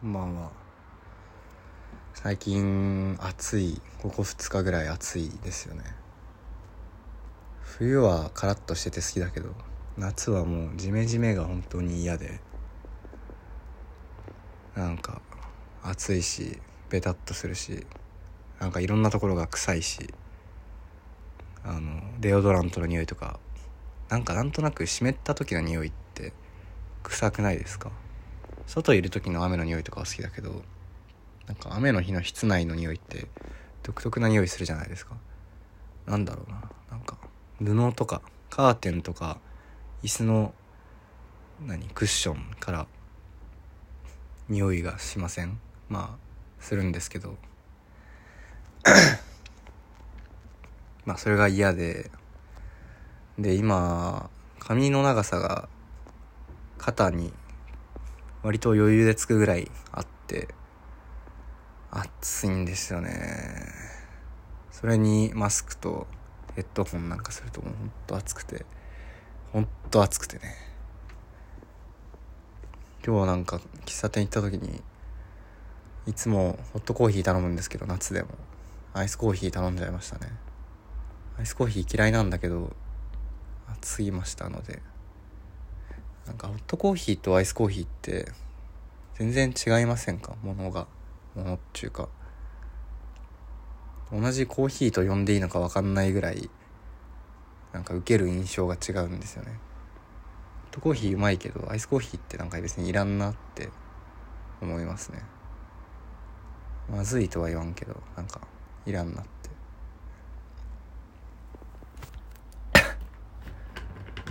こんばんは最近暑いここ2日ぐらい暑いですよね。冬はカラッとしてて好きだけど夏はもうジメジメが本当に嫌でなんか暑いしベタっとするしなんかいろんなところが臭いしあのデオドラントの匂いとかなんかなんとなく湿った時の匂いって臭くないですか？外いる時の雨の匂いとかは好きだけどなんか雨の日の室内の匂いって独特な匂いするじゃないですか。なんだろうな。なんか布とかカーテンとか椅子の何クッションから匂いがしません？まあするんですけど。まあそれが嫌で。で今髪の長さが肩に割と余裕でつくぐらいあって暑いんですよね。それにマスクとヘッドホンなんかするともうほんと暑くてほんと暑くてね。今日なんか喫茶店行った時にいつもホットコーヒー頼むんですけど夏でも。アイスコーヒー頼んじゃいましたね。アイスコーヒー嫌いなんだけど暑すぎましたので。なんかホットコーヒーとアイスコーヒーって全然違いませんか？ものが。ものっていうか。同じコーヒーと呼んでいいのか分かんないぐらいなんか受ける印象が違うんですよね。ホットコーヒーうまいけどアイスコーヒーってなんか別にいらんなって思いますね。まずいとは言わんけどなんかいらんなって。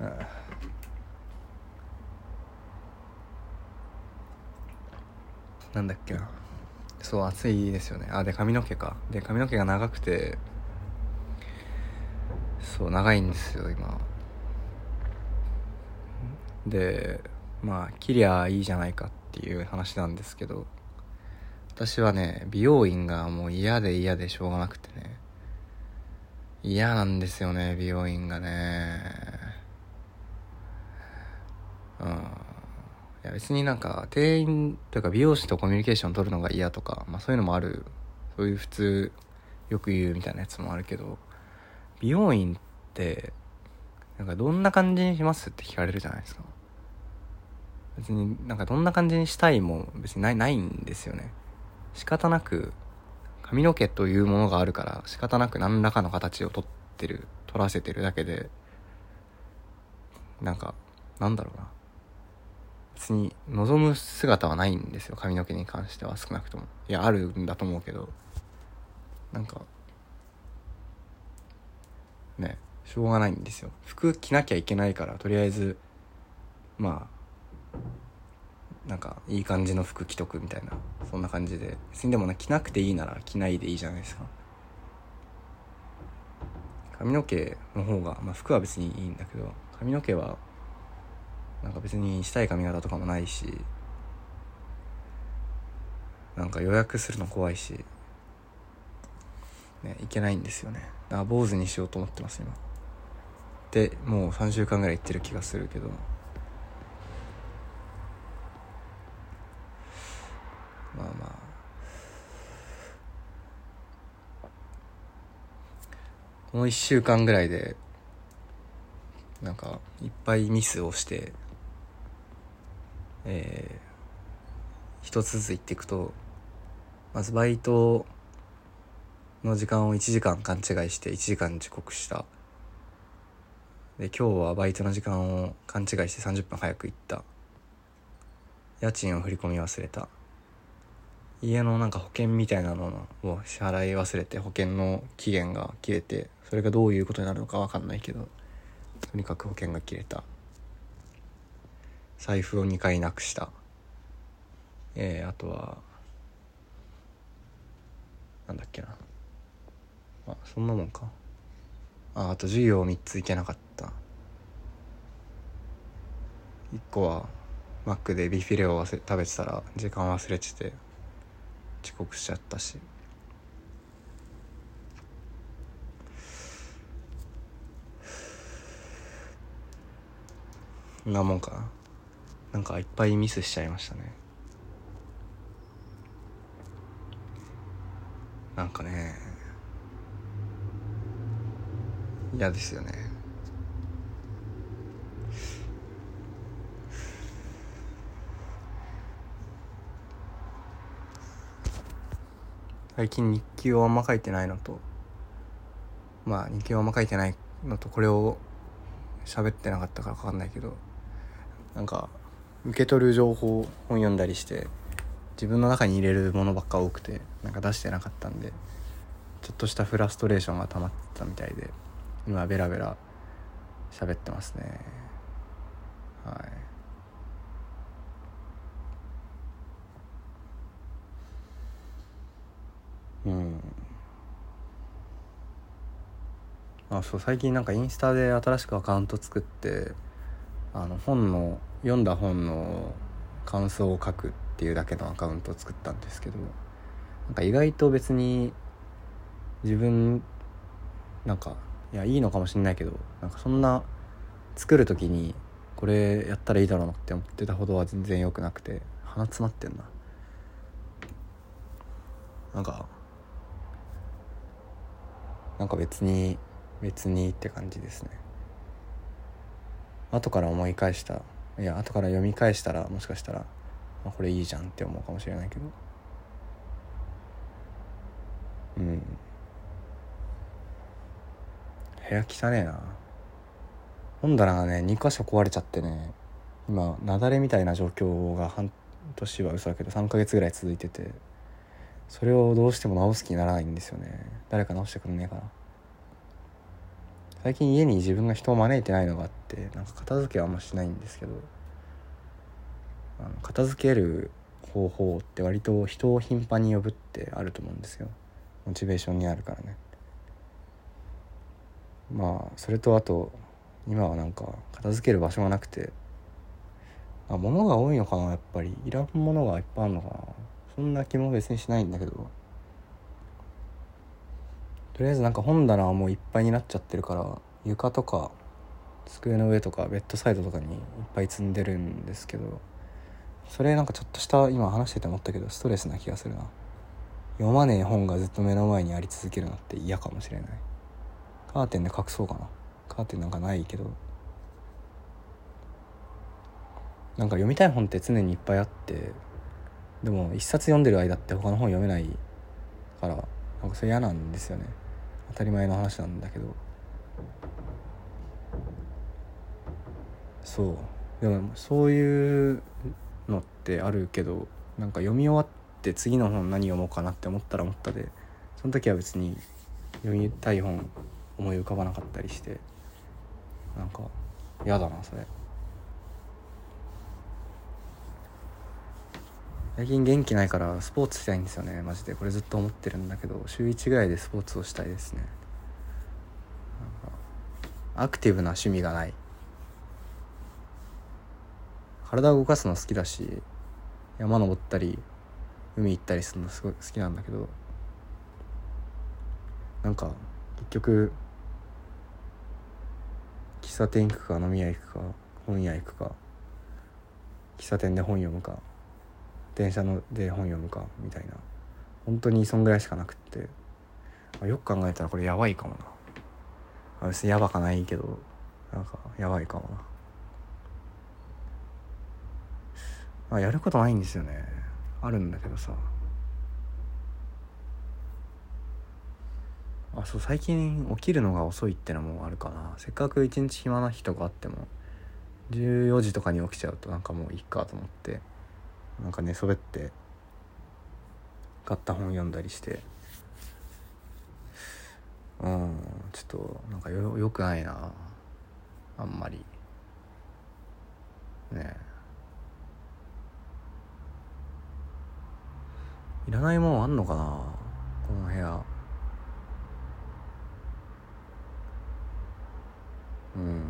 あ あなんだっけな。そう暑いですよね。あで髪の毛か。で髪の毛が長くてそう長いんですよ今。でまあ切りゃいいじゃないかっていう話なんですけど私はね美容院がもう嫌で嫌でしょうがなくてね。嫌なんですよね美容院がねうんいや別になんか店員というか美容師とコミュニケーション取るのが嫌とか、まあ、そういうのもある。そういう普通よく言うみたいなやつもあるけど美容院ってなんかどんな感じにしますって聞かれるじゃないですか。別になんかどんな感じにしたいも別にないないんですよね。仕方なく髪の毛というものがあるから仕方なく何らかの形をとってる取らせてるだけでなんかなんだろうな。に望む姿はないんですよ。髪の毛に関しては少なくとも。いやあるんだと思うけど。なんかねしょうがないんですよ。服着なきゃいけないからとりあえずまあなんかいい感じの服着とくみたいなそんな感じで。別にでもね着なくていいなら着ないでいいじゃないですか。髪の毛の方が、まあ、服は別にいいんだけど髪の毛はなんか別にしたい髪型とかもないしなんか予約するの怖いしねいけないんですよね。だから坊主にしようと思ってます今。でもう3週間ぐらい行ってる気がするけど。まあまあ。この1週間ぐらいでなんかいっぱいミスをしてえー、一つずつ言っていくとまずバイトの時間を1時間勘違いして1時間遅刻した。で今日はバイトの時間を勘違いして30分早く行った。家賃を振り込み忘れた。家のなんか保険みたいなのを支払い忘れて保険の期限が切れてそれがどういうことになるのか分かんないけどとにかく保険が切れた。財布を2回なくした。えー、あとはなんだっけな。あそんなもんか。ああと授業3つ行けなかった。1個はマックでビフィレを忘れ食べてたら時間忘れてて遅刻しちゃったし。なもんかな。なんかいっぱいミスしちゃいましたね。なんかね嫌ですよね。最近日記をあんま書いてないのとまあ日記をあんま書いてないのとこれを喋ってなかったから分かんないけどなんか受け取る情報本読んだりして自分の中に入れるものばっか多くてなんか出してなかったんでちょっとしたフラストレーションが溜まってたみたいで今ベラベラ喋ってますね。はい。うん。あそう最近なんかインスタで新しくアカウント作ってあの本の読んだ本の感想を書くっていうだけのアカウントを作ったんですけどなんか意外と別に自分なんかいやいいのかもしんないけどなんかそんな作る時にこれやったらいいだろうなって思ってたほどは全然良くなくて鼻詰まってんな。なんかなんか別に別にって感じですね。後から思い返したいや後から読み返したらもしかしたら、あ、これいいじゃんって思うかもしれないけど。うん。部屋汚ねえな。本棚がね2箇所壊れちゃってね今雪崩みたいな状況が半年は嘘だけど3ヶ月ぐらい続いててそれをどうしても直す気にならないんですよね。誰か直してくんねえかな最近家に自分が人を招いてないのがあってなんか片付けはあんましないんですけどあの片付ける方法って割と人を頻繁に呼ぶってあると思うんですよ。モチベーションになるからね。まあそれとあと今はなんか片付ける場所がなくてあ物が多いのかなやっぱり。いらんものがいっぱいあるのかな。そんな気も別にしないんだけど。とりあえずなんか本棚はもういっぱいになっちゃってるから床とか机の上とかベッドサイドとかにいっぱい積んでるんですけどそれなんかちょっとした今話してて思ったけどストレスな気がするな。読まねえ本がずっと目の前にあり続けるのって嫌かもしれない。カーテンで隠そうかな。カーテンなんかないけど。なんか読みたい本って常にいっぱいあってでも一冊読んでる間って他の本読めないからなんかそれ嫌なんですよね。当たり前の話なんだけど。そう。でもそういうのってあるけどなんか読み終わって次の本何読もうかなって思ったら思ったでその時は別に読みたい本思い浮かばなかったりしてなんか嫌だなそれ。最近元気ないからスポーツしたいんですよね。マジで。これずっと思ってるんだけど週1ぐらいでスポーツをしたいですね。アクティブな趣味がない。体を動かすの好きだし山登ったり海行ったりするのすごい好きなんだけど。なんか結局喫茶店行くか飲み屋行くか本屋行くか喫茶店で本読むか電車ので本読むかみたいな。本当にそんぐらいしかなくって。よく考えたらこれやばいかもな。別にやばかないけどなんかやばいかもな。あやることないんですよね。あるんだけどさ。あそう最近起きるのが遅いってのもあるかな。せっかく一日暇な日とかあっても14時とかに起きちゃうとなんかもういっかと思って。なんか寝そべって買った本読んだりして。うんちょっとなんかよよくないな。あんまり。ね。いらないもんあんのかな。この部屋。うん。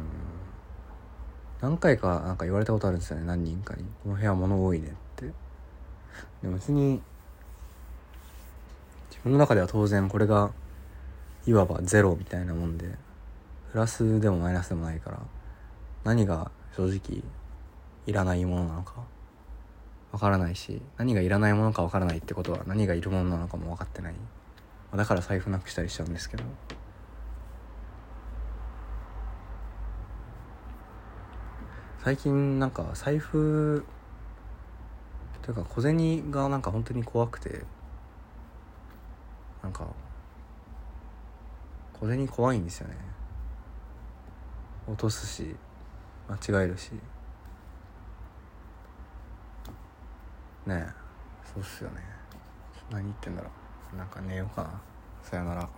何回かなんか言われたことあるんですよね。何人かに「この部屋物多いね」って。でも別に自分の中では当然これがいわばゼロみたいなもんでプラスでもマイナスでもないから何が正直いらないものなのかわからないし何がいらないものかわからないってことは何がいるものなのかも分かってない。だから財布なくしたりしちゃうんですけど。最近なんか財布というか小銭がなんか本当に怖くてなんか小銭怖いんですよね。落とすし間違えるし。ねえそうっすよね。何言ってんだろう。なんか寝ようかな。さよなら。